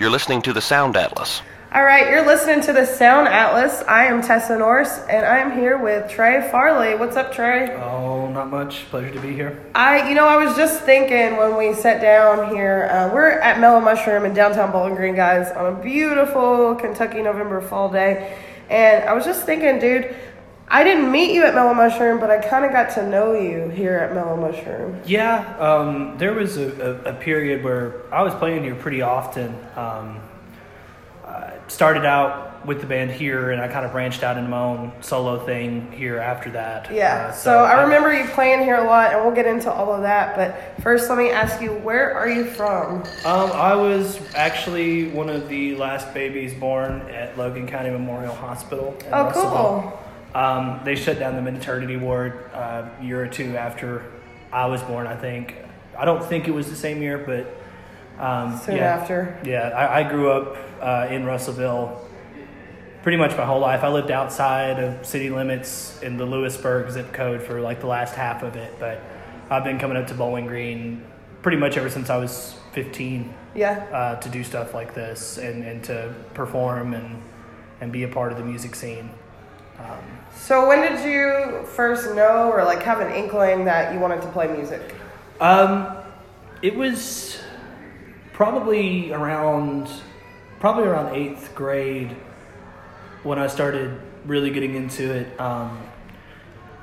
You're listening to the Sound Atlas. All right, you're listening to the Sound Atlas. I am Tessa Norse, and I am here with Trey Farlee. What's up, Trey? Oh, not much. Pleasure to be here. I, you know, I was just thinking when we sat down here. Uh, we're at Mellow Mushroom in downtown Bowling Green, guys, on a beautiful Kentucky November fall day, and I was just thinking, dude. I didn't meet you at Mellow Mushroom, but I kind of got to know you here at Mellow Mushroom. Yeah, um, there was a, a, a, period where I was playing here pretty often. Um, I started out with the band here, and I kind of branched out into my own solo thing here after that. Yeah, uh, so, so, I remember you playing here a lot, and we'll get into all of that. But first, let me ask you, where are you from? Um, I was actually one of the last babies born at Logan County Memorial Hospital. oh, Russellville. cool. Um, they shut down the maternity ward uh, a year or two after I was born, I think. I don't think it was the same year, but. Um, Soon yeah, after. Yeah, I, I grew up uh, in Russellville pretty much my whole life. I lived outside of city limits in the Lewisburg zip code for like the last half of it, but I've been coming up to Bowling Green pretty much ever since I was 15. Yeah. Uh, to do stuff like this and, and to perform and, and be a part of the music scene. Um, so when did you first know or like have an inkling that you wanted to play music? Um, it was probably around probably around eighth grade when I started really getting into it. Um,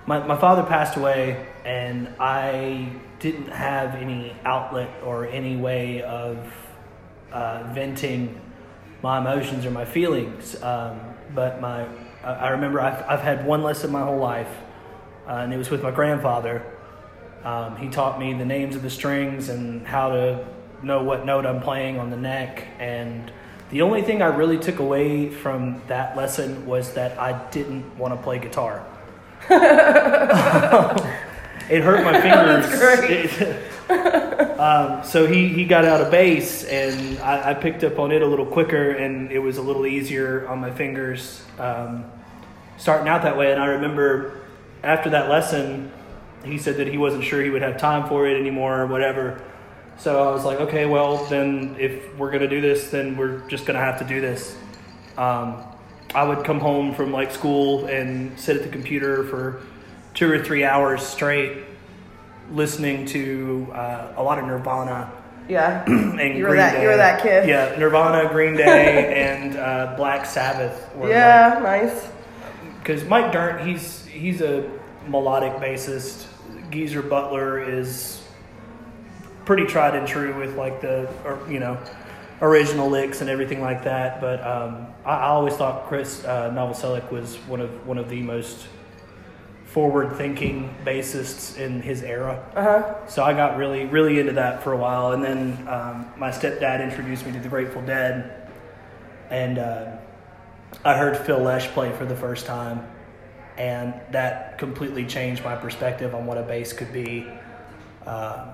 my my father passed away, and I didn't have any outlet or any way of uh, venting my emotions or my feelings. Um, but my I remember I've, I've had one lesson my whole life, uh, and it was with my grandfather. Um, he taught me the names of the strings and how to know what note I'm playing on the neck. And the only thing I really took away from that lesson was that I didn't want to play guitar. it hurt my fingers. It, um, so he, he got out of bass, and I, I, picked up on it a little quicker, and it was a little easier on my fingers. Um, starting out that way. And I remember after that lesson, he said that he wasn't sure he would have time for it anymore or whatever. So I was like, okay, well, then if we're going to do this, then we're just going to have to do this. Um, I would come home from like school and sit at the computer for two or three hours straight, listening to uh, a lot of Nirvana. Yeah, and you were that Day. you were that kid. Yeah, Nirvana, Green Day, and uh, Black Sabbath. yeah, like, nice because Mike Dirnt, he's he's a melodic bassist. Geezer Butler is pretty tried and true with like the or, you know original licks and everything like that. But um, I, I, always thought Chris uh, Novoselic was one of one of the most forward thinking bassists in his era. Uh-huh. So I got really really into that for a while, and then um, my stepdad introduced me to the Grateful Dead, and. Uh, I heard Phil Lesh play for the first time, and that completely changed my perspective on what a bass could be. Uh,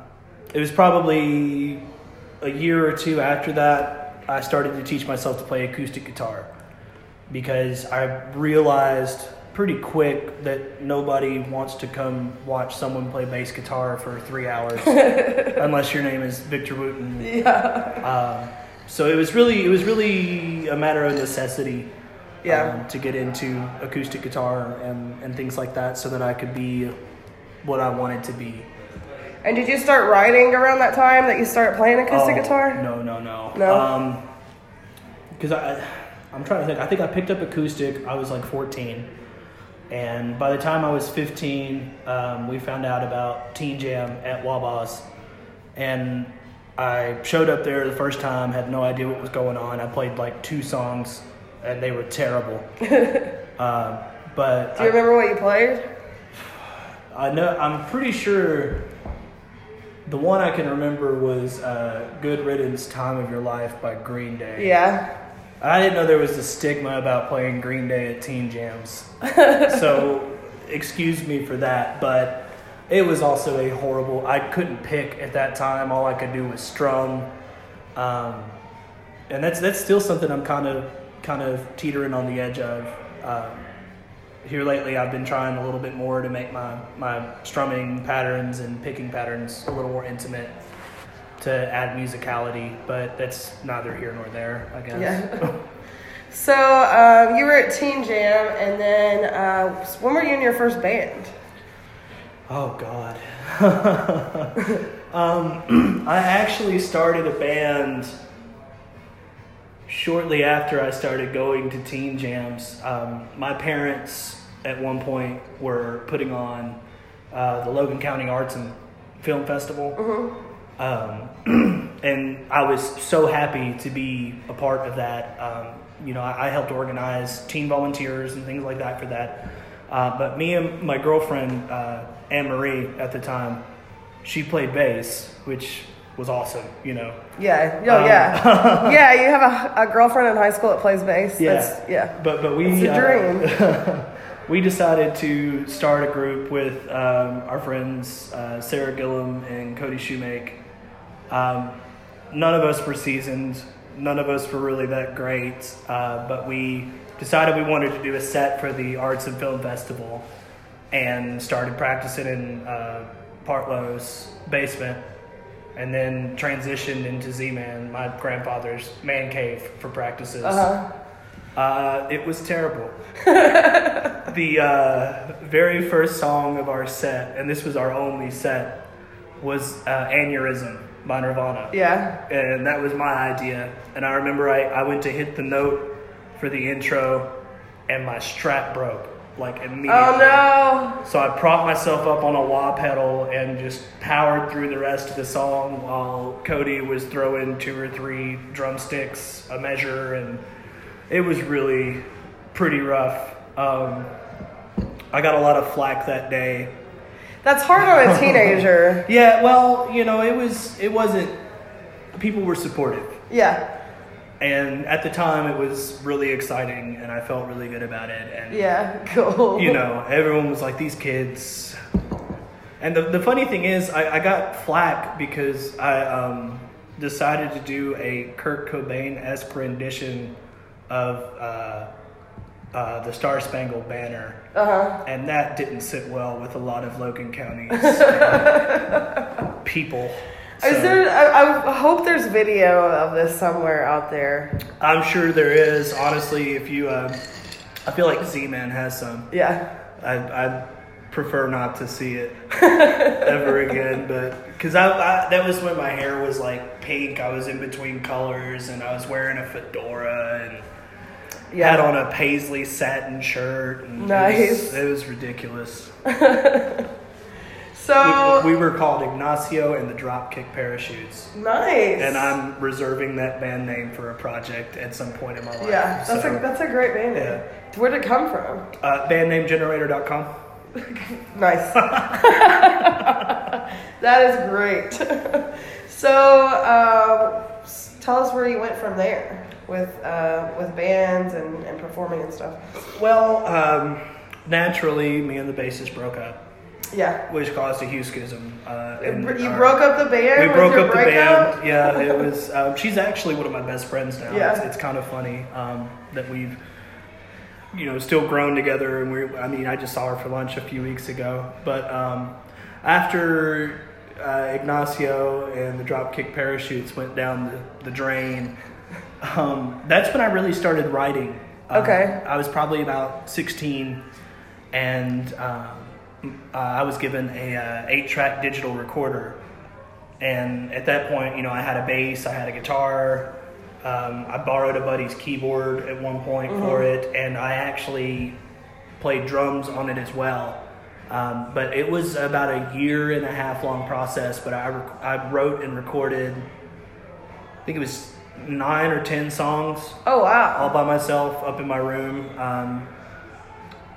it was probably a year or two after that I started to teach myself to play acoustic guitar because I realized pretty quick that nobody wants to come watch someone play bass guitar for three hours unless your name is Victor Wooten. Yeah. Uh, so it was really it was really a matter of necessity yeah. Um, to get into acoustic guitar and, and things like that so that I could be what I wanted to be. And did you start writing around that time that you started playing acoustic oh, guitar? No, no, no. No. Because um, I, I'm trying to think. I think I picked up acoustic. I was like 14, and by the time I was 15, um, we found out about Teen Jam at Waba's, and I showed up there the first time. Had no idea what was going on. I played like two songs and they were terrible. um, but do you I, remember what you played? I know. I'm pretty sure. The one I can remember was uh, "Good Riddance, Time of Your Life" by Green Day. Yeah. I didn't know there was a stigma about playing Green Day at teen jams, so excuse me for that. But it was also a horrible. I couldn't pick at that time. All I could do was strum, um, and that's that's still something I'm kind of kind of teetering on the edge of. Um, here lately, I've been trying a little bit more to make my, my strumming patterns and picking patterns a little more intimate to add musicality, but that's neither here nor there, I guess. Yeah. so um, you were at Teen Jam, and then uh, when were you in your first band? Oh God. um, I actually started a band shortly after I started going to teen jams. Um, my parents at one point were putting on uh, the Logan County Arts and Film Festival. Um, and I was so happy to be a part of that. Um, you know, I, I helped organize teen volunteers and things like that for that. Uh, but me and my girlfriend, uh, Anne Marie, at the time, she played bass, which was awesome, you know. Yeah. Oh, Um, yeah. yeah, you have a, a girlfriend in high school that plays bass. Yeah. That's, yeah. But but we It's a uh, we decided to start a group with um, our friends uh, Sarah Gillum and Cody Shoemake. Um, none of us were seasoned. None of us were really that great. Uh, but we decided we wanted to do a set for the Arts and Film Festival, and started practicing in uh, Partlow's basement. And then transitioned into Z-Man, my grandfather's man cave, for practices. Uh-huh. Uh, it was terrible. the uh, very first song of our set, and this was our only set, was uh, Aneurysm by Nirvana. Yeah. And that was my idea. And I remember I, I went to hit the note for the intro, and my strap broke, like immediately. Oh, no. So I propped myself up on a wah pedal and just powered through the rest of the song while Cody was throwing two or three drumsticks a measure, and it was really pretty rough. Um, I got a lot of flack that day. That's hard on a teenager. Yeah, well, you know, it was it wasn't. People were supportive, yeah. and at the time, it was really exciting, and I felt really good about it. And Yeah. Cool. you know, everyone was like, these kids. And the, the funny thing is, I, I got flack because I um, decided to do a Kurt Cobain esque rendition of uh, uh, the Star Spangled Banner. Uh-huh. And that didn't sit well with a lot of Logan County's uh, people. Is there, I, I hope there's video of this somewhere out there. I'm sure there is. Honestly, if you, um, I feel like Z-Man has some. Yeah. I, I prefer not to see it ever again, but because I, I that was when my hair was like pink. I was in between colors, and I was wearing a fedora and Yeah. had on a paisley satin shirt. And Nice. It was, it was ridiculous. So we, we were called Ignacio and the Dropkick Parachutes, nice. and I'm reserving that band name for a project at some point in my life. Yeah, that's so, a that's a great band name. Yeah. Where'd it come from? uh, bandnamegenerator.com. Nice. that is great. so, um, tell us where you went from there with uh, with bands and, and performing and stuff. Well, um, naturally, me and the bassist broke up. Yeah. which caused a huge schism. Uh, You our- broke up the band. We broke up the breakup? band. Yeah, it was. Um, she's actually one of my best friends now. Yeah. It's, it's kind of funny um, that we've, you know, still grown together. And we, I mean, I just saw her for lunch a few weeks ago. But um, after uh, Ignacio and the Dropkick Parachutes went down the, the drain, um, that's when I really started writing. Uh, Okay. I was probably about 16, and um, uh, I was given a uh, eight-track digital recorder. And at that point, you know, I had a bass, I had a guitar. Um, I borrowed a buddy's keyboard at one point for it, and I actually played drums on it as well. Um, but it was about a year and a half long process. But I, rec- I wrote and recorded, I think it was nine or ten songs Oh wow! all by myself up in my room. Um,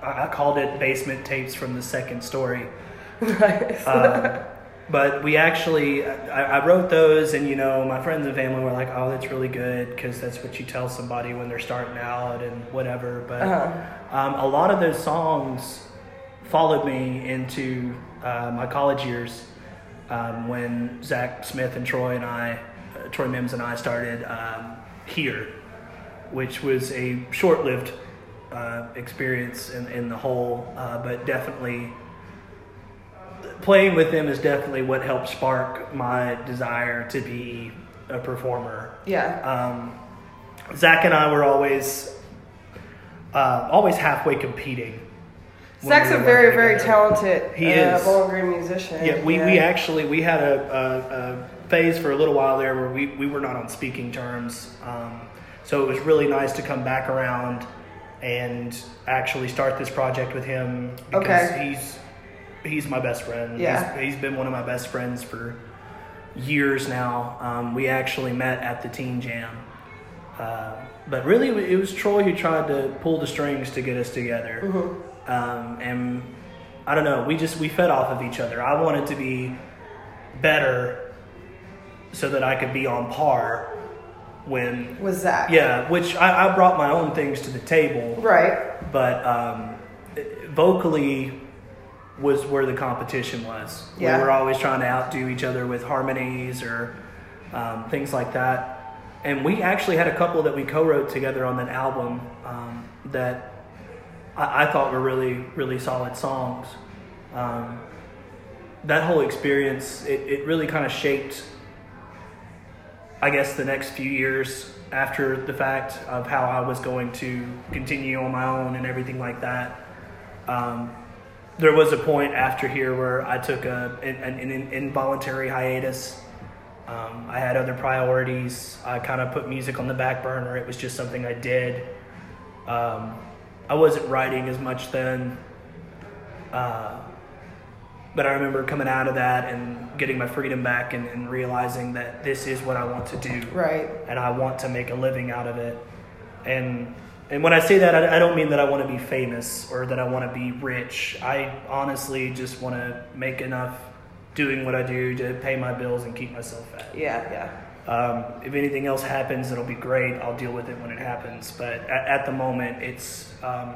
I, I called it basement tapes from the second story. nice. Um, but we actually, I, I wrote those, and you know, my friends and family were like, "Oh, that's really good," because that's what you tell somebody when they're starting out and whatever. But Uh-huh. um, a lot of those songs followed me into uh, my college years um, when Zach Smith and Troy and I, Troy Mims and I started um, here, which was a short-lived uh, experience in, in the whole, uh, but definitely playing with them is definitely what helped spark my desire to be a performer. Yeah. Um, Zach and I were always uh, always halfway competing. Zach's we a very, very talented He uh, is. Bowling Green musician. Yeah, we, we actually we had a phase for a little while there where we, we were not on speaking terms. Um, so it was really nice to come back around and actually start this project with him because Okay. he's he's my best friend. Yeah. He's, he's been one of my best friends for years now. Um, we actually met at the Teen Jam. Uh, but really, it was Troy who tried to pull the strings to get us together. Mm-hmm. Um, and I don't know, we just we fed off of each other. I wanted to be better so that I could be on par when with that? yeah, which I, I brought my own things to the table, Right. but um, vocally was where the competition was. Yeah. We were always trying to outdo each other with harmonies or um, things like that. And we actually had a couple that we co-wrote together on that album um, that I, I thought were really, really solid songs. Um, that whole experience, it, it really kind of shaped, I guess, the next few years after the fact of how I was going to continue on my own and everything like that. Um, there was a point after here where I took a, an, an involuntary hiatus. Um, I had other priorities. I kind of put music on the back burner. It was just something I did. Um, I wasn't writing as much then. Uh, but I remember coming out of that and getting my freedom back and, and realizing that this is what I want to do Right. and I want to make a living out of it. And and when I say that, I, I don't mean that I want to be famous or that I want to be rich. I honestly just want to make enough doing what I do to pay my bills and keep myself fed. Yeah. Yeah. Um, if anything else happens, it'll be great. I'll deal with it when it happens. But at, at the moment, it's um,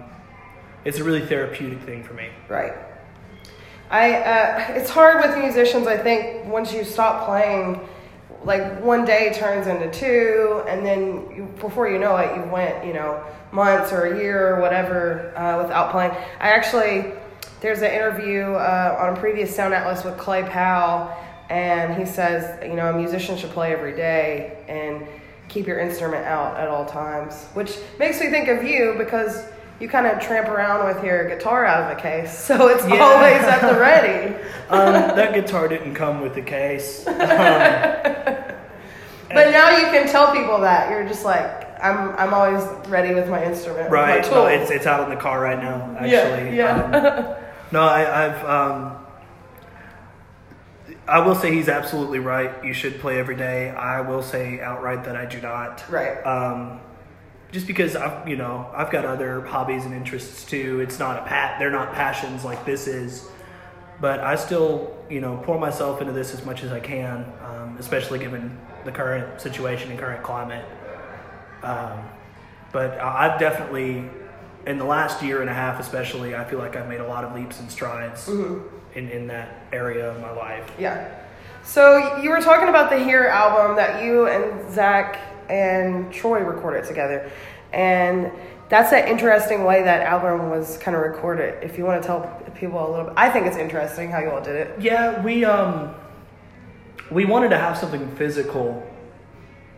it's a really therapeutic thing for me. Right. I uh, it's hard with musicians. I think once you stop playing, like one day turns into two, and then you, before you know it, you went you know months or a year or whatever uh, without playing. I actually there's an interview uh, on a previous Sound Atlas with Clay Powell, and he says you know a musician should play every day and keep your instrument out at all times, which makes me think of you because you kind of tramp around with your guitar out of the case, so it's Yeah. always at the ready. Um, that guitar didn't come with the case. Um, But now you can tell people that you're just like I'm. I'm always ready with my instrument, Right. My No, it's it's out in the car right now. Yeah, Actually. yeah. Um, no, I, I've. Um, I will say he's absolutely right. You should play every day. I will say outright that I do not. right. Um, just because I've you know I've got other hobbies and interests too. It's not a pat. They're not passions like this is. But I still you know pour myself into this as much as I can, um, especially given the current situation and current climate. Um, but I've definitely, in the last year and a half especially, I feel like I've made a lot of leaps and strides in, in that area of my life. Yeah. So you were talking about the Here album that you and Zach and Troy recorded together, and that's an interesting way that album was kind of recorded. If you want to tell people a little bit, I think it's interesting how you all did it. Yeah, we um, we wanted to have something physical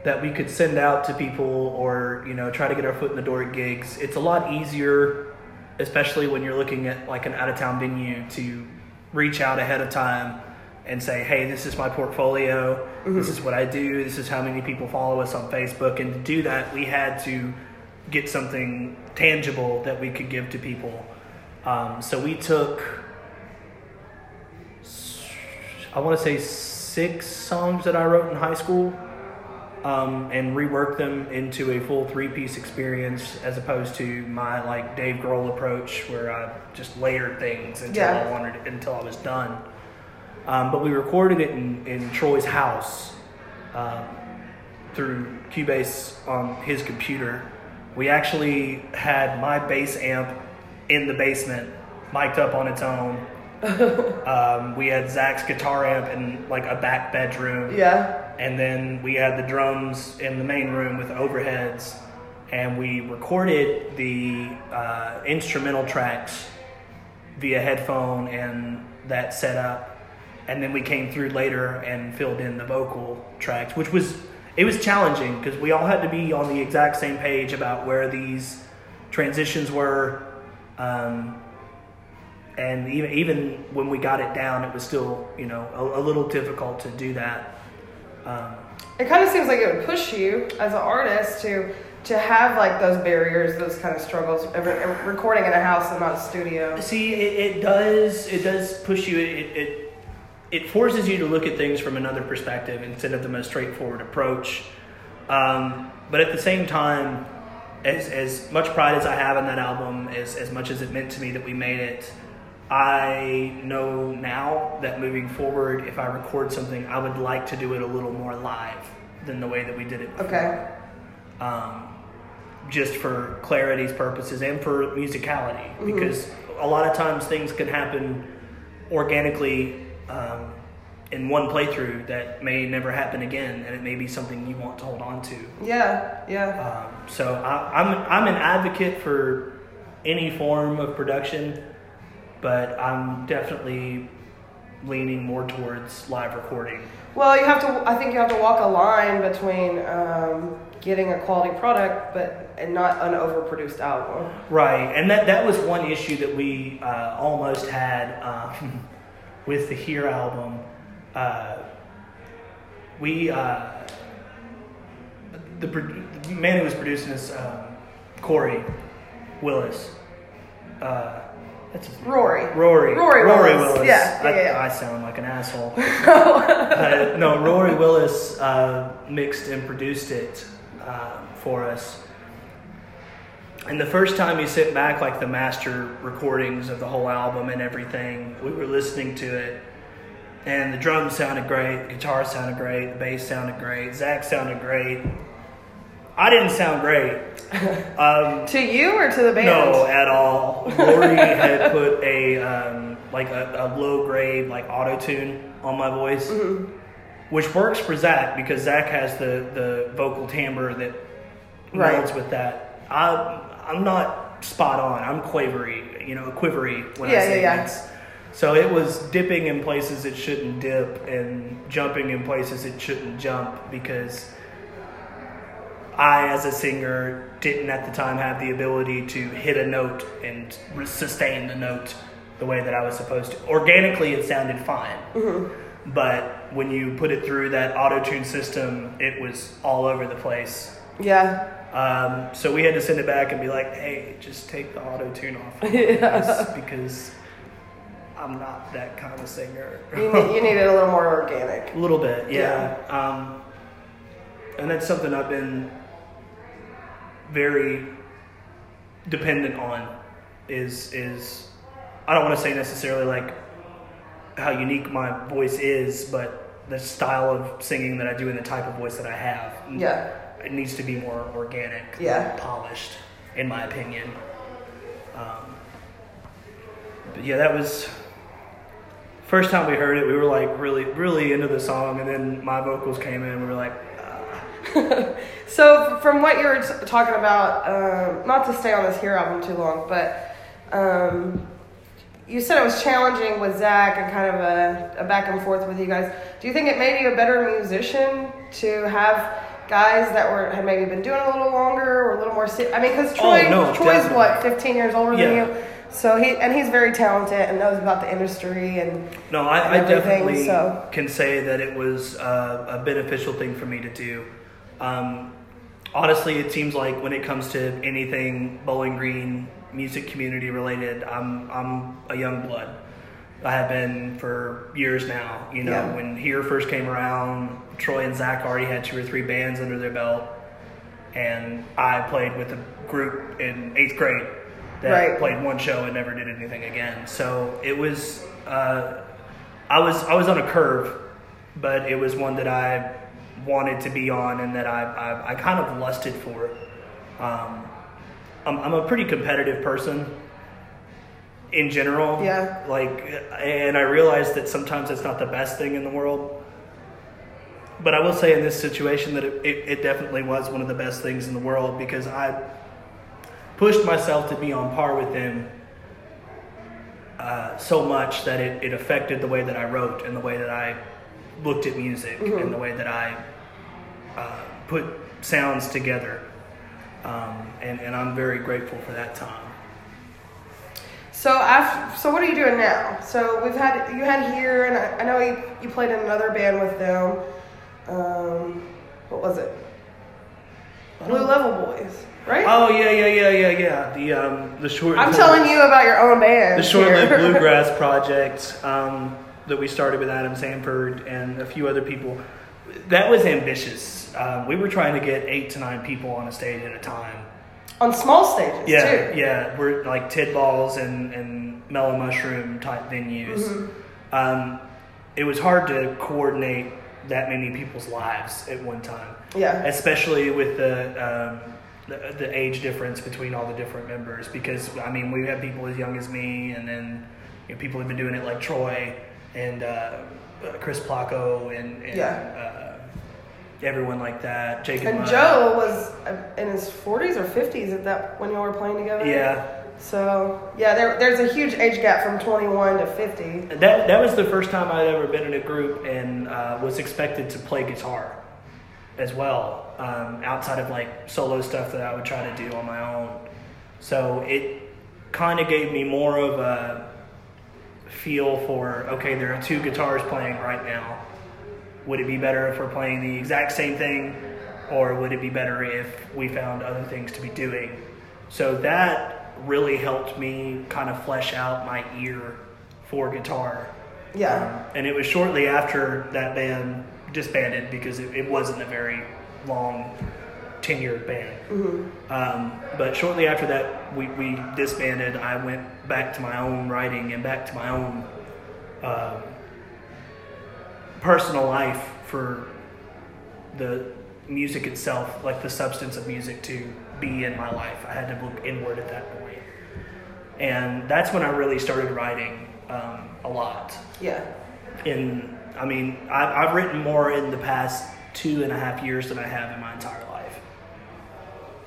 that we could send out to people or you know try to get our foot in the door at gigs. It's a lot easier, especially when you're looking at like an out of town venue, to reach out ahead of time and say, "Hey, this is my portfolio. This is what I do. This is how many people follow us on Facebook." And to do that, we had to get something tangible that we could give to people. Um, so we took I want to say six songs that I wrote in high school um, and reworked them into a full three piece experience as opposed to my like Dave Grohl approach where I just layered things until Yeah. I wanted until I was done. Um, but we recorded it in, in Troy's house um, through Cubase on his computer. We actually had my bass amp in the basement, mic'd up on its own. um, we had Zach's guitar amp in like a back bedroom. Yeah. And then we had the drums in the main room with overheads. And we recorded the uh, instrumental tracks via headphone and that setup. And then we came through later and filled in the vocal tracks, which was it was challenging because we all had to be on the exact same page about where these transitions were. Um, and even even when we got it down, it was still you know a, a little difficult to do that. Um, It kind of seems like it would push you as an artist to to have like those barriers, those kind of struggles, recording in a house and not a studio. See, it, it does it does push you. It, it it forces you to look at things from another perspective instead of the most straightforward approach. Um, but at the same time, as as much pride as I have in that album, as as much as it meant to me that we made it, I know now that moving forward, if I record something, I would like to do it a little more live than the way that we did it. Before. Okay. um, just for clarity's purposes and for musicality because a lot of times things can happen organically um, in one playthrough that may never happen again and it may be something you want to hold on to Yeah, yeah. um, so I, I'm, I'm an advocate for any form of production but i'm definitely leaning more towards live recording Well, you have to. I think you have to walk a line between um, getting a quality product, but and not an overproduced album. Right, and that that was one issue that we uh, almost had um, with the Here album. Uh, we uh, the, the man who was producing this, um, Corey Willis. Uh, that's name. Rory. Rory. Rory Willis. Willis. Yeah, yeah, I, yeah. I sound like an asshole. uh, no, Rory Willis uh, mixed and produced it uh, for us. And the first time he sit back like the master recordings of the whole album and everything, we were listening to it, and the drums sounded great, the guitar sounded great, the bass sounded great, Zach sounded great. I didn't sound great. Um, To you or to the band? no, at all. Rory had put a um, like a, a low grade like auto tune on my voice, Mm-hmm. which works for Zach because Zach has the the vocal timbre that Right. melds with that. I I'm not spot on. I'm quavery, you know, a quivery when I say yeah, yeah. this. So it was dipping in places it shouldn't dip and jumping in places it shouldn't jump because I, as a singer, didn't at the time have the ability to hit a note and sustain the note the way that I was supposed to. Organically, it sounded fine. Mm-hmm. But when you put it through that auto tune system, it was all over the place. Yeah. Um, so we had to send it back and be like, hey, just take the auto tune off. of this because I'm not that kind of singer. You, need, you need it a little more organic. A little bit, yeah. Um, and that's something I've been very dependent on. Is is I don't want to say necessarily like how unique my voice is, but the style of singing that I do and the type of voice that I have. Yeah. It needs to be more organic, Yeah. polished, in my opinion. Um, but yeah, that was first time we heard it. We were like really, really into the song, and then my vocals came in. We were like, ah. So, from what you were t- talking about, um, not to stay on this Here album too long, but um, you said it was challenging with Zach and kind of a, a back and forth with you guys. Do you think it made you a better musician to have guys that were had maybe been doing it a little longer or a little more? Se- I mean, because Troy, Oh, no, Troy's definitely. what, 15 years older Yeah. than you. So he and he's very talented and knows about the industry and No, I, I and everything, definitely so- can say that it was uh, a beneficial thing for me to do. Um, honestly, it seems like when it comes to anything Bowling Green music community related, I'm I'm a young blood. I have been for years now. You know, Yeah. when Here first came around, Troy and Zach already had two or three bands under their belt, and I played with a group in eighth grade that Right. played one show and never did anything again. So it was, uh, I was I was on a curve, but it was one that I wanted to be on and that I I, I kind of lusted for. Um, I'm, I'm a pretty competitive person in general. Yeah. Like, and I realize that sometimes it's not the best thing in the world. But I will say in this situation that it, it, it definitely was one of the best things in the world because I pushed myself to be on par with them uh, so much that it, it affected the way that I wrote and the way that I looked at music and the way that I uh, put sounds together. Um, and, and I'm very grateful for that time. So after, so what are you doing now? So we've had you had here, and I, I know you, you played in another band with them. Um, what was it? Blue Level Boys, right? Oh yeah, yeah, yeah, yeah, yeah. The um, the short. I'm telling you about your own band. the short-lived bluegrass project um, that we started with Adam Sanford and a few other people. That was ambitious. Um, we were trying to get eight to nine people on a stage at a time. On small stages Yeah, too. yeah. We're like Tidball's and, and Mellow Mushroom type venues. Mm-hmm. Um, it was hard to coordinate that many people's lives at one time. Yeah. Especially with the, um, the the age difference between all the different members, because I mean we have people as young as me, and then you know, people who've been doing it like Troy and uh, uh, Chris Placco and, and uh, everyone like that. Jacob And. Joe was uh, in his 40s or 50s at that when y'all were playing together. Yeah, So yeah, there, there's a huge age gap from 21 to 50. That that was the first time I'd ever been in a group and uh, was expected to play guitar as well, um, outside of like solo stuff that I would try to do on my own. So it kind of gave me more of a feel for okay, there are two guitars playing right now. Would it be better if we're playing the exact same thing, or would it be better if we found other things to be doing? So that really helped me kind of flesh out my ear for guitar. Yeah. Um, and it was shortly after that band disbanded because it, it wasn't a very long tenured band. Um, but shortly after that, we, we disbanded. I went back to my own writing and back to my own um, personal life for the music itself, like the substance of music, to be in my life. I had to look inward at that point. And that's when I really started writing um, a lot Yeah. in i mean I, i've written more in the past two and a half years than i have in my entire life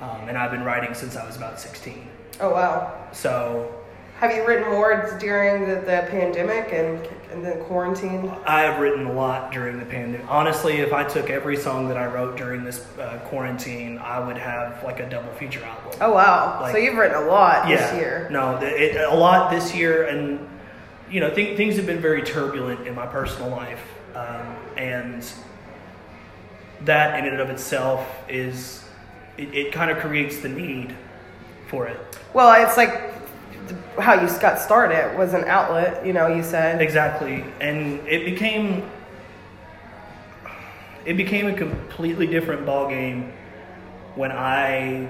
um, and i've been writing since i was about 16 Oh wow. so Have you written more during the, the pandemic and and then quarantine? i have written a lot during the pandemic honestly if i took every song that i wrote during this uh, quarantine i would have like a double feature album Oh wow. Like- so you've written a lot yeah this year. no it, a lot this year and you know th- things have been very turbulent in my personal life um, and that in and of itself is it, it kind of creates the need for it Well, it's like how you got started was an outlet. You know, you said. exactly and it became it became a completely different ball game when i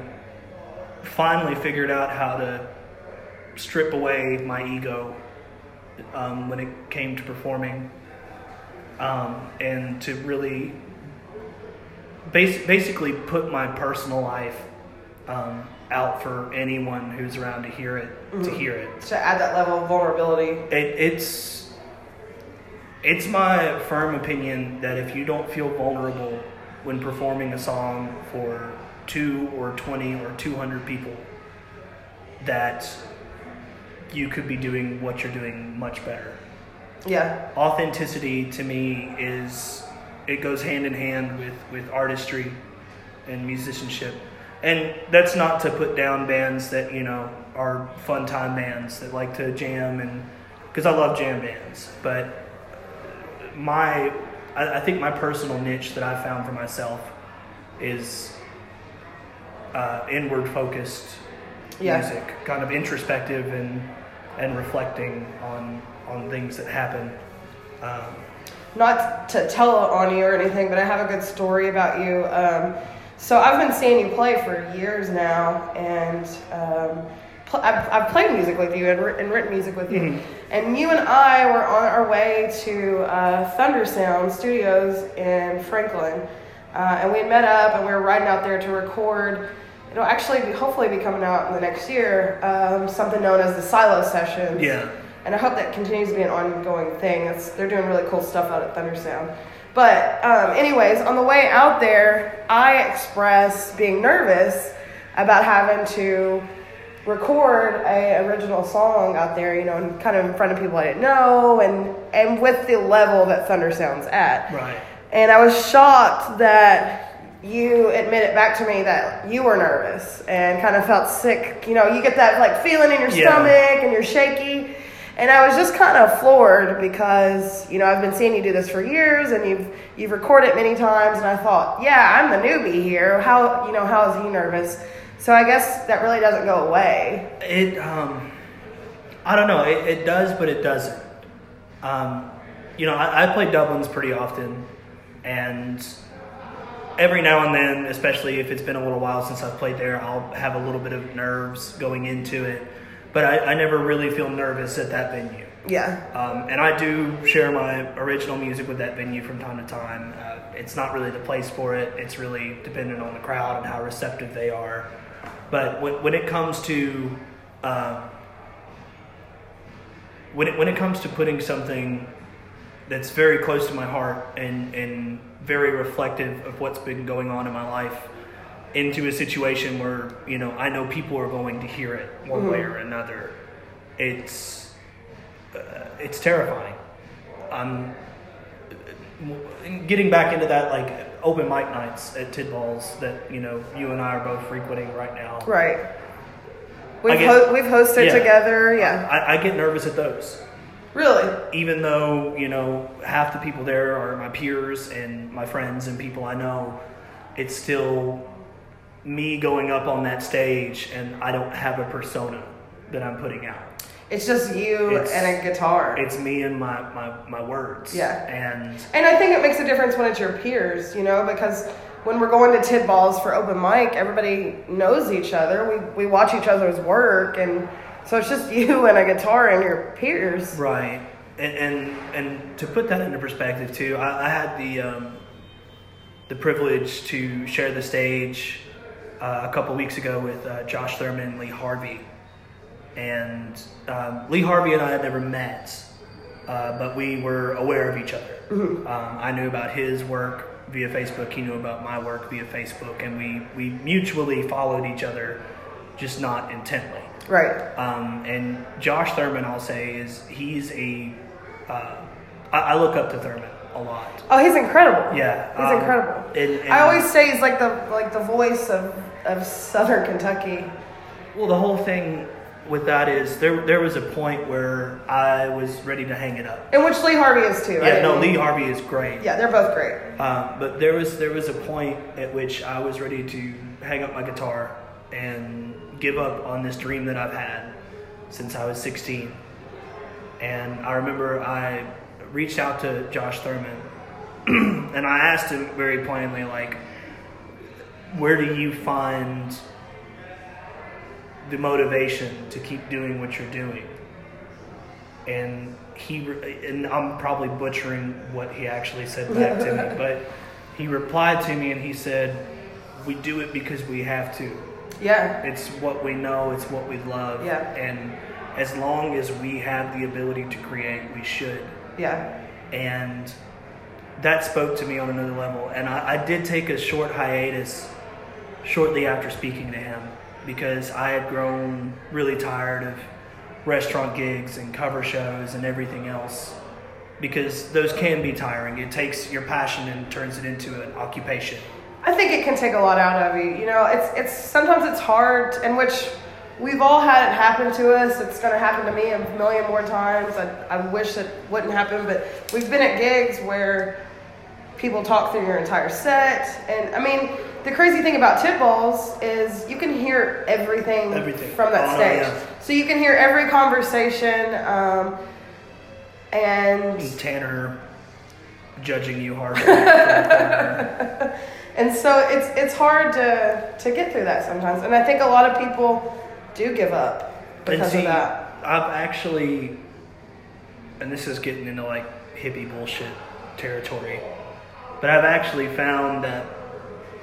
finally figured out how to strip away my ego um, when it came to performing um, and to really bas- basically put my personal life um, out for anyone who's around to hear it to hear it To add that level of vulnerability. it, it's it's my firm opinion that if you don't feel vulnerable when performing a song for two or 20 or 200 people that you could be doing what you're doing much better Yeah. authenticity to me is it goes hand in hand with with artistry and musicianship and that's not to put down bands that you know are fun time bands that like to jam and because i love jam bands but my I, I think my personal niche that i found for myself is uh, inward focused Yeah. music kind of introspective and and reflecting on on things that happen um, Not to tell on you or anything, but I have a good story about you. Um, so I've been seeing you play for years now, and um, pl- I've, I've played music with you and, writ- and written music with you. And you and I were on our way to uh, Thunder Sound Studios in Franklin, uh, and we had met up and we were riding out there to record. It'll actually be, hopefully be coming out in the next year. Um, something known as the Silo Sessions. Yeah. And I hope that continues to be an ongoing thing. It's, they're doing really cool stuff out at Thunder Sound. But, um, anyways, on the way out there, I expressed being nervous about having to record a original song out there, you know, and kind of in front of people I didn't know, and and with the level that Thunder sounds at. Right. And I was shocked that you admitted back to me that you were nervous and kind of felt sick. You know, you get that like feeling in your Yeah. stomach and you're shaky. And I was just kind of floored because, you know, I've been seeing you do this for years and you've you've recorded many times and I thought, yeah, I'm the newbie here. How, you know, how is he nervous? So I guess that really doesn't go away. It, um, I don't know. It, it does, but it doesn't. Um, you know, I, I play Dublins pretty often, and every now and then, especially if it's been a little while since I've played there, I'll have a little bit of nerves going into it. But I, I never really feel nervous at that venue. Yeah. Um, and I do share my original music with that venue from time to time. Uh, it's not really the place for it. It's really dependent on the crowd and how receptive they are. But when, when it comes to uh, when it when it comes to putting something that's very close to my heart and and very reflective of what's been going on in my life into a situation where you know I know people are going to hear it one way or another, it's uh, it's terrifying. I'm getting back into that like open mic nights at Tidball's that you know you and I are both frequenting right now. Right. We've, get- ho- we've hosted Yeah. together. Yeah. I, I get nervous at those. Really? even though you know half the people there are my peers and my friends and people I know, it's still me going up on that stage and I don't have a persona that I'm putting out. It's just you It's- and a guitar. It's me and my my, my words. Yeah. And And I think it makes a difference when it's your peers, you know, because when we're going to Tidball's for open mic, everybody knows each other. We we watch each other's work, and so it's just you and a guitar and your peers. Right, and and, and to put that into perspective too, I, I had the um, the privilege to share the stage uh, a couple weeks ago with uh, Josh Thurman and Lee Harvey, and um, Lee Harvey and I had never met, uh, but we were aware of each other. Um, I knew about his work via Facebook. He knew about my work via Facebook, and we we mutually followed each other, just not intently. Right. Um, and Josh Thurman, I'll say, is he's a. Uh, I, I look up to Thurman a lot. Oh, he's incredible. Yeah, He's um, incredible. and- and- I always say he's like the like the voice of of Southern Kentucky. Well, the whole thing with that is there. There was a point where I was ready to hang it up. And which Lee Harvey is too. Yeah, no, Lee Harvey is great. Yeah, they're both great. Uh, but there was there was a point at which I was ready to hang up my guitar and give up on this dream that I've had since I was 16. And I remember I reached out to Josh Thurman and I asked him very plainly, like, where do you find the motivation to keep doing what you're doing? And he, and I'm probably butchering what he actually said back to me, but he replied to me and he said, "We do it because we have to. Yeah. It's what we know. It's what we love. Yeah. And as long as we have the ability to create, we should." Yeah. and that spoke to me on another level. And I, I did take a short hiatus shortly after speaking to him because I had grown really tired of restaurant gigs and cover shows and everything else because those can be tiring. It takes your passion and turns it into an occupation. I think it can take a lot out of you. You know, it's it's sometimes it's hard, in which we've all had it happen to us. It's going to happen to me a million more times. I, I wish it wouldn't happen, but we've been at gigs where people talk through your entire set, and I mean, the crazy thing about Tidball's is you can hear everything, Everything. from that Oh, stage. yeah. So you can hear every conversation, um, and Tanner judging you hard. from the corner. And so it's it's hard to to get through that sometimes. And I think a lot of people do give up because see, of that. I've actually, and this is getting into like hippie bullshit territory, but I've actually found that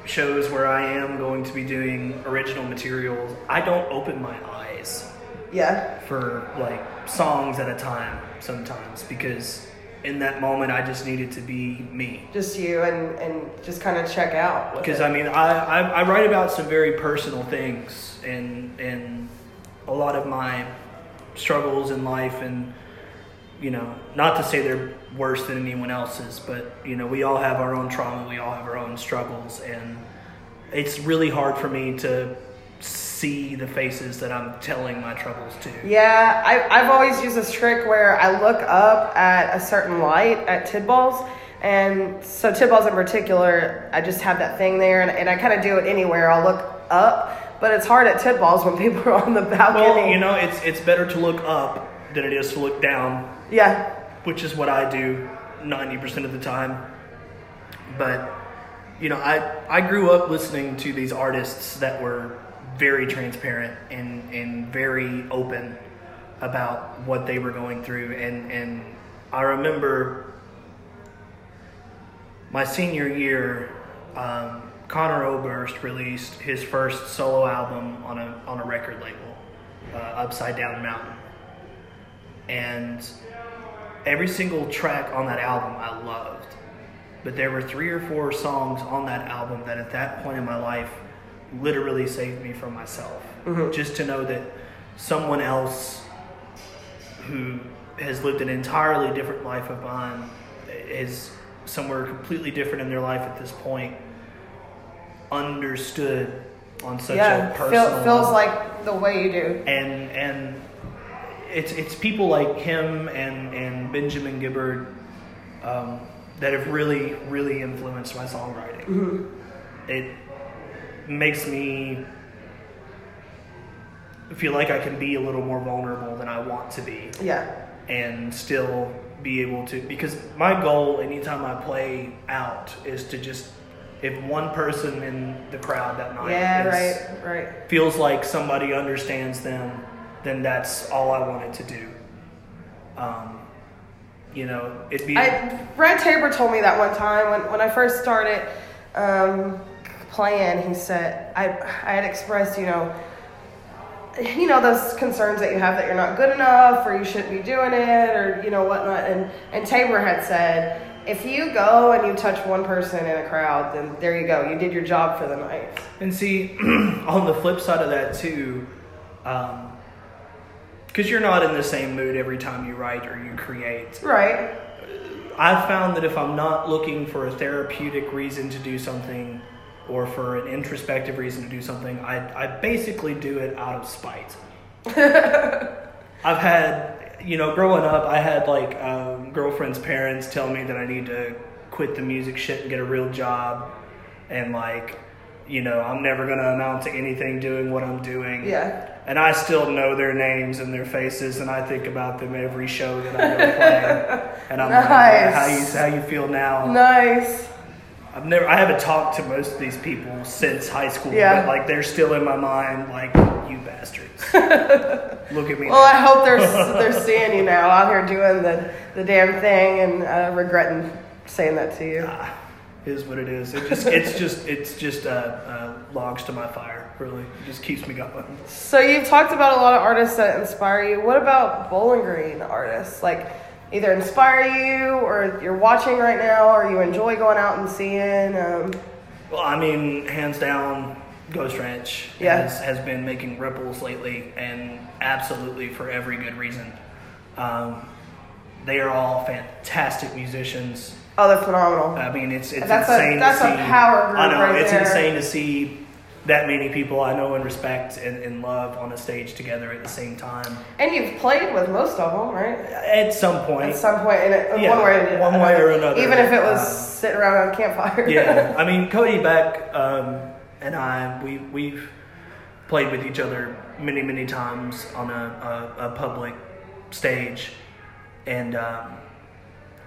shows where I am going to be doing original materials, I don't open my eyes Yeah. for like songs at a time sometimes because in that moment I just needed to be me. Just you and and just kind of check out. Because. I mean, I, I I write about some very personal things, and and a lot of my struggles in life and you know, not to say they're worse than anyone else's, but you know, we all have our own trauma, we all have our own struggles, and it's really hard for me to see the faces that I'm telling my troubles to. Yeah, I, I've always used this trick where I look up at a certain light at Tidball's. And so Tidball's in particular, I just have that thing there, and, and I kind of do it anywhere. I'll look up, but it's hard at Tidball's when people are on the balcony. Well, you know, it's it's better to look up than it is to look down, yeah, which is what I do 90% of the time. But you know, I I grew up listening to these artists that were very transparent and and very open about what they were going through. And and I remember my senior year um, Conor Oberst released his first solo album on a on a record label uh, Upside Down Mountain. And every single track on that album I loved. But there were three or four songs on that album that at that point in my life literally saved me from myself. Just to know that someone else who has lived an entirely different life of mine is somewhere completely different in their life at this point understood on such a personal feel, feels like the way you do. and and it's it's people like him and and Benjamin Gibbard um, that have really really influenced my songwriting. It makes me feel like I can be a little more vulnerable than I want to be Yeah, and still be able to because my goal anytime I play out is to just if one person in the crowd that night yeah, is- right, right. feels like somebody understands them, then that's all I wanted to do. Um, you know, it'd be I Brad Tabor told me that one time when, when I first started um, playing. He said I I had expressed you know you know those concerns that you have that you're not good enough or you shouldn't be doing it or you know whatnot. And and Tabor had said if you go and you touch one person in a crowd, then there you go. You did your job for the night. And see, on the flip side of that too, um, because you're not in the same mood every time you write or you create. Right. I've found that if I'm not looking for a therapeutic reason to do something or for an introspective reason to do something, I, I basically do it out of spite. I've had, you know, growing up, I had like um, girlfriend's parents tell me that I need to quit the music shit and get a real job. And like, you know, I'm never going to amount to anything doing what I'm doing. Yeah. And I still know their names and their faces, and I think about them every show that I go play. and I'm like, how you how you feel now? Nice. I've never, I haven't talked to most of these people since high school, Yeah. but like they're still in my mind. Like you bastards, look at me. Well, I hope they're they're seeing you now out here doing the the damn thing and uh, regretting saying that to you. Ah, is what it is. It just, it's just, it's just uh, uh, logs to my fire. Really, it just keeps me going. So you've talked about a lot of artists that inspire you. What about Bowling Green artists? Like either inspire you or you're watching right now or you enjoy going out and seeing. Um, Well, I mean, hands down, Ghost Ranch Yeah. has, has been making ripples lately, and absolutely for every good reason. Um, they are all fantastic musicians. oh, they're phenomenal. I mean, it's it's That's a- insane that's to a see. power group I know right it's there. insane to see that many people I know and respect and, and love on a stage together at the same time. And you've played with most of them, right? At some point, At some point, in it, Yeah, one way or one way or another. Even if it was Um, sitting around on a campfire. yeah, I mean Cody Beck um, and I we we've played with each other many many times on a, a, a public stage, and um,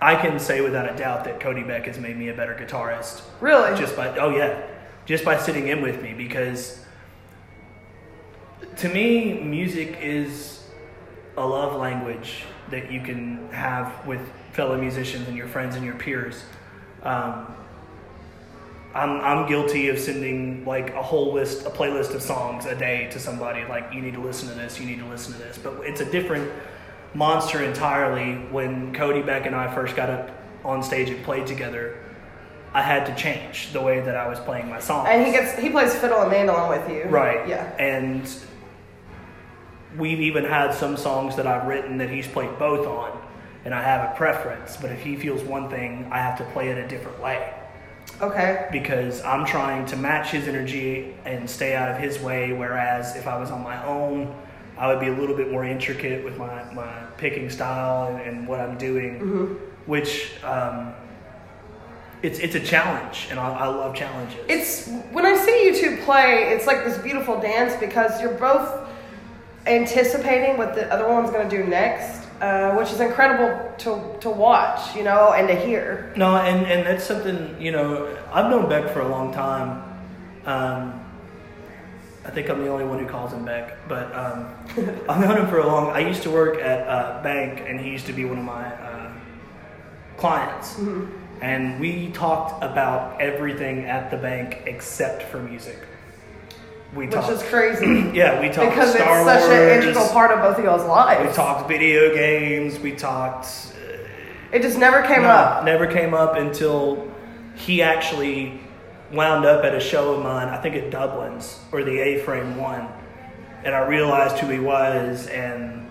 I can say without a doubt that Cody Beck has made me a better guitarist really. just by oh yeah, just by sitting in with me because to me music is a love language that you can have with fellow musicians and your friends and your peers. Um, I'm I'm guilty of sending like a whole list, a playlist of songs a day to somebody. Like you need to listen to this, you need to listen to this. But it's a different monster entirely. When Cody Beck and I first got up on stage and played together, I had to change the way that I was playing my songs. and he gets he plays fiddle and mandolin with you. Right. Yeah. And we've even had some songs that I've written that he's played both on, and I have a preference. But if he feels one thing, I have to play it a different way Okay. because I'm trying to match his energy and stay out of his way. Whereas if I was on my own, I would be a little bit more intricate with my, my picking style and, and what I'm doing, which um, it's it's a challenge, and I, I love challenges. It's when I see you two play, it's like this beautiful dance because you're both anticipating what the other one's going to do next, uh, which is incredible to to watch, you know, and to hear. No, and, and that's something, you know, I've known Beck for a long time. Um, I think I'm the only one who calls him Beck, but um, I've known him for a long I used to work at a bank, and he used to be one of my uh, clients. And we talked about everything at the bank except for music. We talked Which talked, is crazy yeah, we talked because Star it's such Wars. an integral part of both of y'all's lives. we talked video games. We talked uh, It just never came no, up. Never came up until he actually wound up at a show of mine, I think at Dublin's, or the A frame One, And I realized who he was, and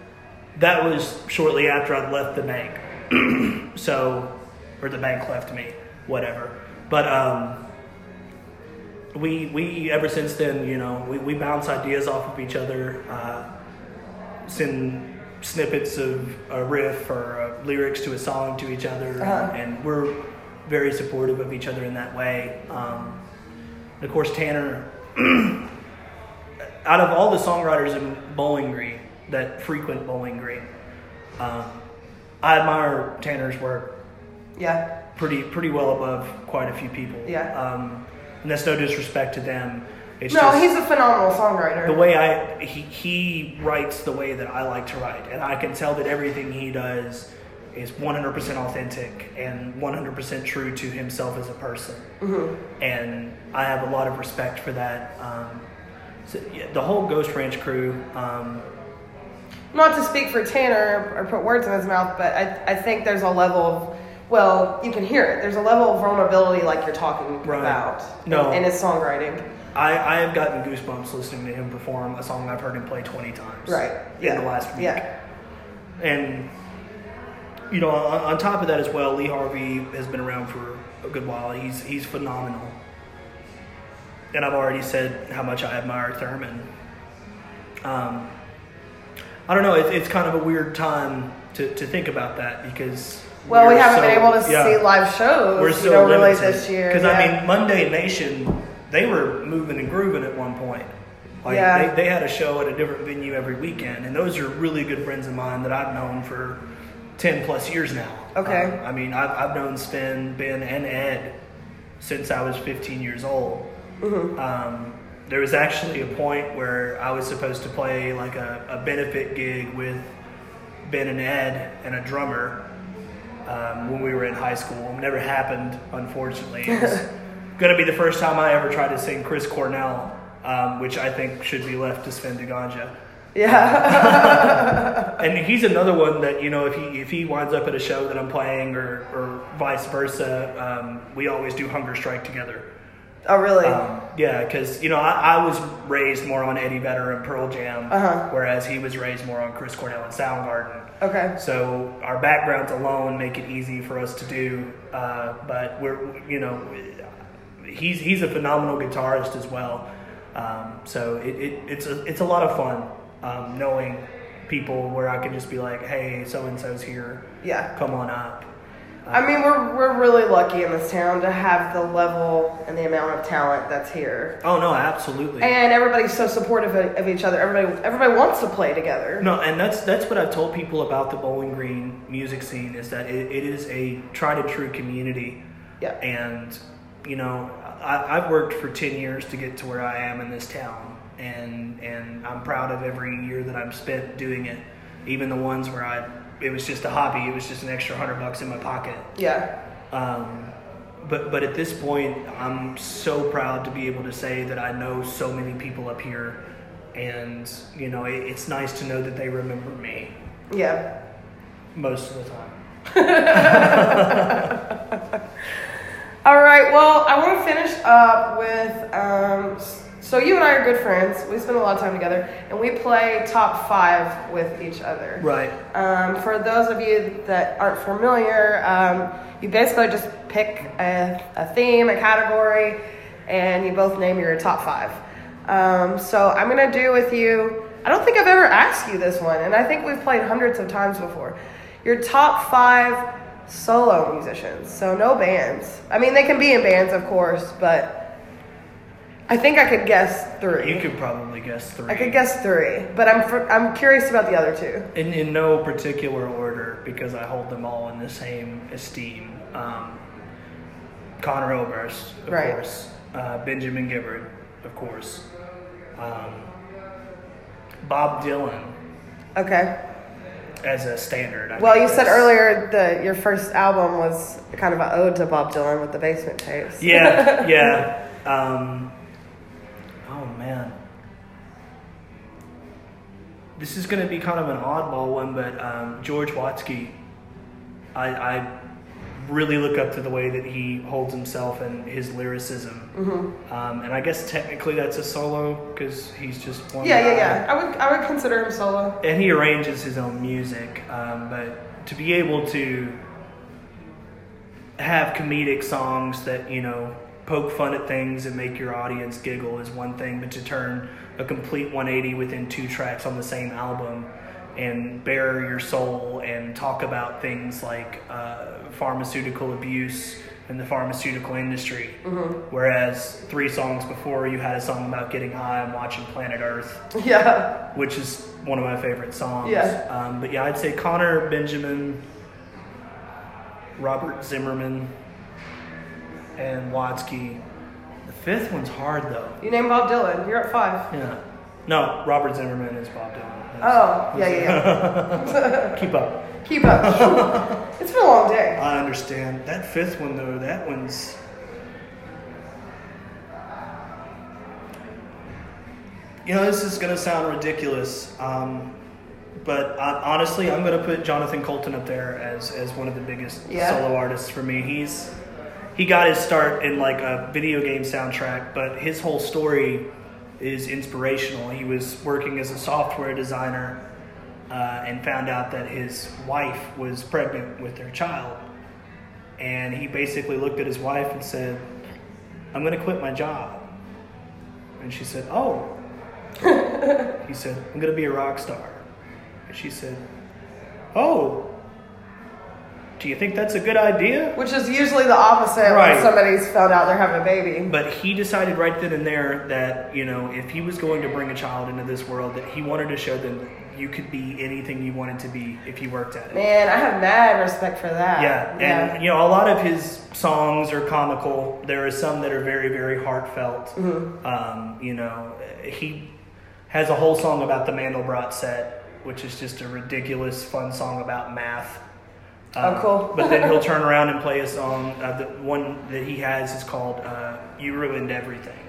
that was shortly after I'd left the bank. so, or the bank left me, whatever. But um, we, we, ever since then, you know, we, we bounce ideas off of each other, uh, send snippets of a riff or uh, lyrics to a song to each other, Uh-huh. and we're very supportive of each other in that way. Um, and of course, Tanner, out of all the songwriters in Bowling Green that frequent Bowling Green, um, I admire Tanner's work Yeah. pretty pretty well above quite a few people. Yeah. Um, and that's no disrespect to them. It's No, just, he's a phenomenal songwriter. the way I he, he writes the way that I like to write, and I can tell that everything he does is 100% authentic and 100% true to himself as a person. And I have a lot of respect for that. Um, so, yeah, the whole Ghost Ranch crew, um, Not to speak for Tanner or put words in his mouth, but I, I think there's a level of, well, you can hear it. There's a level of vulnerability like you're talking Right. about No. in, in his songwriting. I, I have gotten goosebumps listening to him perform a song I've heard him play 20 times. Right. In Yeah. the last week. Yeah. And, you know, on, on top of that as well, Lee Harvey has been around for a good while. He's, he's phenomenal. And I've already said how much I admire Thurman. Um, I don't know, it's, it's kind of a weird time to, to think about that because. Well, we haven't so- been able to yeah. see live shows, We're you know, really this year. Because yeah. I mean, Monday Nation, they were moving and grooving at one point. Like Yeah. they, they had a show at a different venue every weekend, and those are really good friends of mine that I've known for ten plus years now. Okay. Um, I mean, I've, I've known Sven, Ben, and Ed since I was 15 years old. Mm-hmm. Um, there was actually a point where I was supposed to play like a, a benefit gig with Ben and Ed and a drummer um, when we were in high school. It never happened, unfortunately. It was going to be the first time I ever tried to sing Chris Cornell, um, which I think should be left to Sven DeGanja. yeah. And he's another one that you know if he if he winds up at a show that I'm playing or or vice versa, um, we always do hunger strike together. oh, really? Um, yeah, because you know I, I was raised more on Eddie Vedder and Pearl Jam, Uh-huh. whereas he was raised more on Chris Cornell and Soundgarden. Okay. So our backgrounds alone make it easy for us to do. Uh, but we're you know he's he's a phenomenal guitarist as well. Um, so it, it, it's a it's a lot of fun um, knowing people where I can just be like, hey, so and so's here, Yeah. come on up. I mean, we're, we're really lucky in this town to have the level and the amount of talent that's here. Oh no, absolutely. And everybody's so supportive of, each other. Everybody everybody wants to play together. No, and that's that's what I've told people about the Bowling Green music scene is that it, it is a tried and true community. Yeah. And you know, I, I've worked for ten years to get to where I am in this town, and and I'm proud of every year that I've spent doing it. Even the ones where I it was just a hobby, it was just an extra hundred bucks in my pocket. Yeah. Um, but but at this point, I'm so proud to be able to say that I know so many people up here, and you know it, it's nice to know that they remember me Yeah. most of the time. All right. Well, I want to finish up with um, So you and I are good friends. We spend a lot of time together, and we play top five with each other. Right. Um, for those of you that aren't familiar, um, you basically just pick a, a theme, a category, and you both name your top five. Um, so I'm gonna do with you. I don't think I've ever asked you this one, and I think we've played hundreds of times before. Your top five solo musicians. So no bands. I mean, they can be in bands, of course, but I think I could guess three. You could probably guess three. I could guess three, but I'm fr- I'm curious about the other two. In, in no particular order, because I hold them all in the same esteem. Um, Conor Oberst, of Right. course. Uh, Benjamin Gibbard, of course. Um, Bob Dylan Okay. as a standard. I Well, you said earlier that your first album was kind of an ode to Bob Dylan with the Basement Tapes. Yeah, yeah. Um, man, this is going to be kind of an oddball one, but um, George Watsky, I, I really look up to the way that he holds himself and his lyricism. Mm-hmm. Um, and I guess technically that's a solo because he's just one. Yeah, yeah, yeah. I would I would consider him solo. And he arranges his own music, um, but to be able to have comedic songs that you know poke fun at things and make your audience giggle is one thing, but to turn a complete 180 within two tracks on the same album and bare your soul and talk about things like uh, pharmaceutical abuse in the pharmaceutical industry. Whereas three songs before, you had a song about getting high and watching Planet Earth Yeah. which is one of my favorite songs. Yeah. Um, but yeah, I'd say Conor Benjamin, Robert Zimmerman, and Watsky. The fifth one's hard though. You named Bob Dylan. You're at five. Yeah. No, Robert Zimmerman is Bob Dylan. Oh, yeah, yeah, yeah. Keep up. Keep up. it's been a long day. I understand. That fifth one though, that one's. You know, this is gonna sound ridiculous, um, but I, honestly, I'm gonna put Jonathan Coulton up there as as one of the biggest Yeah. solo artists for me. He's he got his start in like a video game soundtrack, but his whole story is inspirational. He was working as a software designer uh, and found out that his wife was pregnant with their child. And he basically looked at his wife and said, I'm going to quit my job. And she said, Oh. he said, I'm going to be a rock star. And she said, Oh. Do you think that's a good idea? Which is usually the opposite Right. when somebody's found out they're having a baby. But he decided right then and there that, you know, if he was going to bring a child into this world, that he wanted to show them that you could be anything you wanted to be if you worked at it. Man, I have mad respect for that. Yeah, and you know, a lot of his songs are comical. There are some that are very, very heartfelt. Mm-hmm. Um, you know, he has a whole song about the Mandelbrot set, which is just a ridiculous, fun song about math. Oh, cool. but then he'll turn around and play a song. Uh, the one that he has is called uh, "You Ruined Everything,"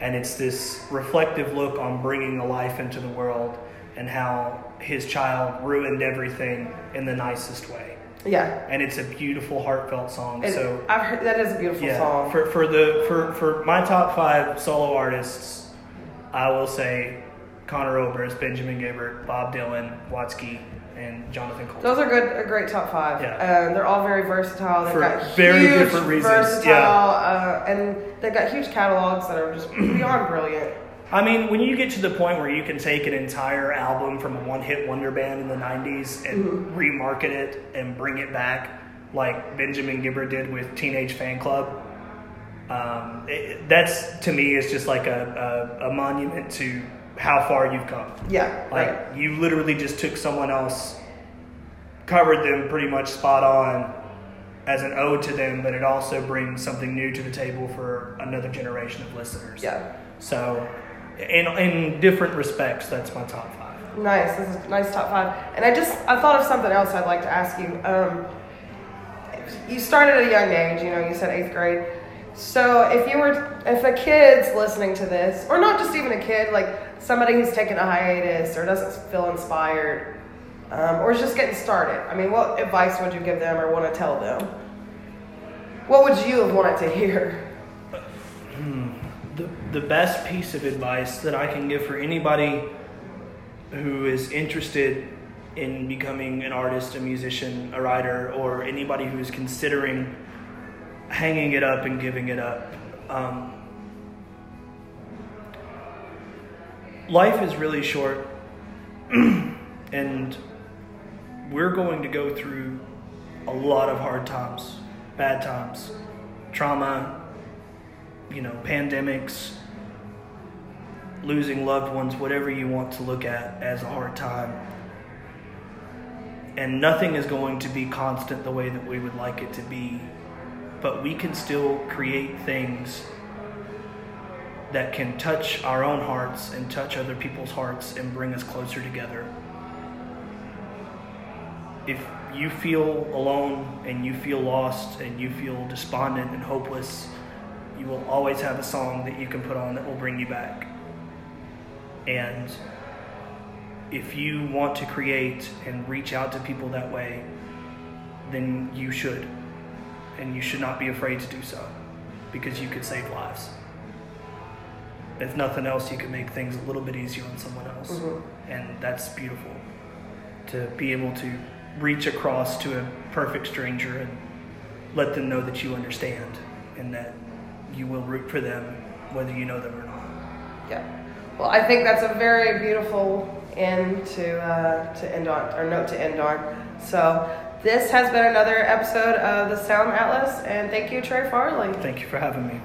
and it's this reflective look on bringing a life into the world and how his child ruined everything in the nicest way. yeah. And it's a beautiful, heartfelt song. So I've heard, that is a beautiful yeah, song. for for the for for my top five solo artists, I will say Conor Oberst, Benjamin Gibbard, Bob Dylan, Watsky, and Jonathan Cole. Those are good, a great top five. Yeah. Um, they're all very versatile. They've For got very huge different reasons, Versatile, yeah. uh, and they've got huge catalogs that are just beyond brilliant. I mean, when you get to the point where you can take an entire album from a one-hit wonder band in the '90s and Mm-hmm. remarket it and bring it back, like Benjamin Gibbard did with Teenage Fanclub, um, it, that's to me is just like a, a, a monument to how far you've come. Yeah, Like right. you literally just took someone else, covered them pretty much spot on as an ode to them, but it also brings something new to the table for another generation of listeners. Yeah. So, in in different respects, that's my top five. Nice. This is a nice top five. And I just I thought of something else I'd like to ask you. Um, you started at a young age. You know, you said eighth grade. So if you were, if a kid's listening to this, or not just even a kid, like somebody who's taken a hiatus or doesn't feel inspired, um, or is just getting started, I mean, what advice would you give them or want to tell them? What would you have wanted to hear? The the best piece of advice that I can give for anybody who is interested in becoming an artist, a musician, a writer, or anybody who is considering hanging it up and giving it up. Um, life is really short, and we're going to go through a lot of hard times, bad times, trauma, you know, pandemics, losing loved ones, whatever you want to look at as a hard time. And nothing is going to be constant the way that we would like it to be, but we can still create things that can touch our own hearts and touch other people's hearts and bring us closer together. If you feel alone and you feel lost and you feel despondent and hopeless, you will always have a song that you can put on that will bring you back. And if you want to create and reach out to people that way, then you should. And you should not be afraid to do so because you could save lives. If nothing else, you can make things a little bit easier on someone else. Mm-hmm. And that's beautiful to be able to reach across to a perfect stranger and let them know that you understand and that you will root for them whether you know them or not. Yeah. Well, I think that's a very beautiful end to uh, to end on, or note to end on. So this has been another episode of the Sound Atlas, and thank you, Trey Farlee. Thank you for having me.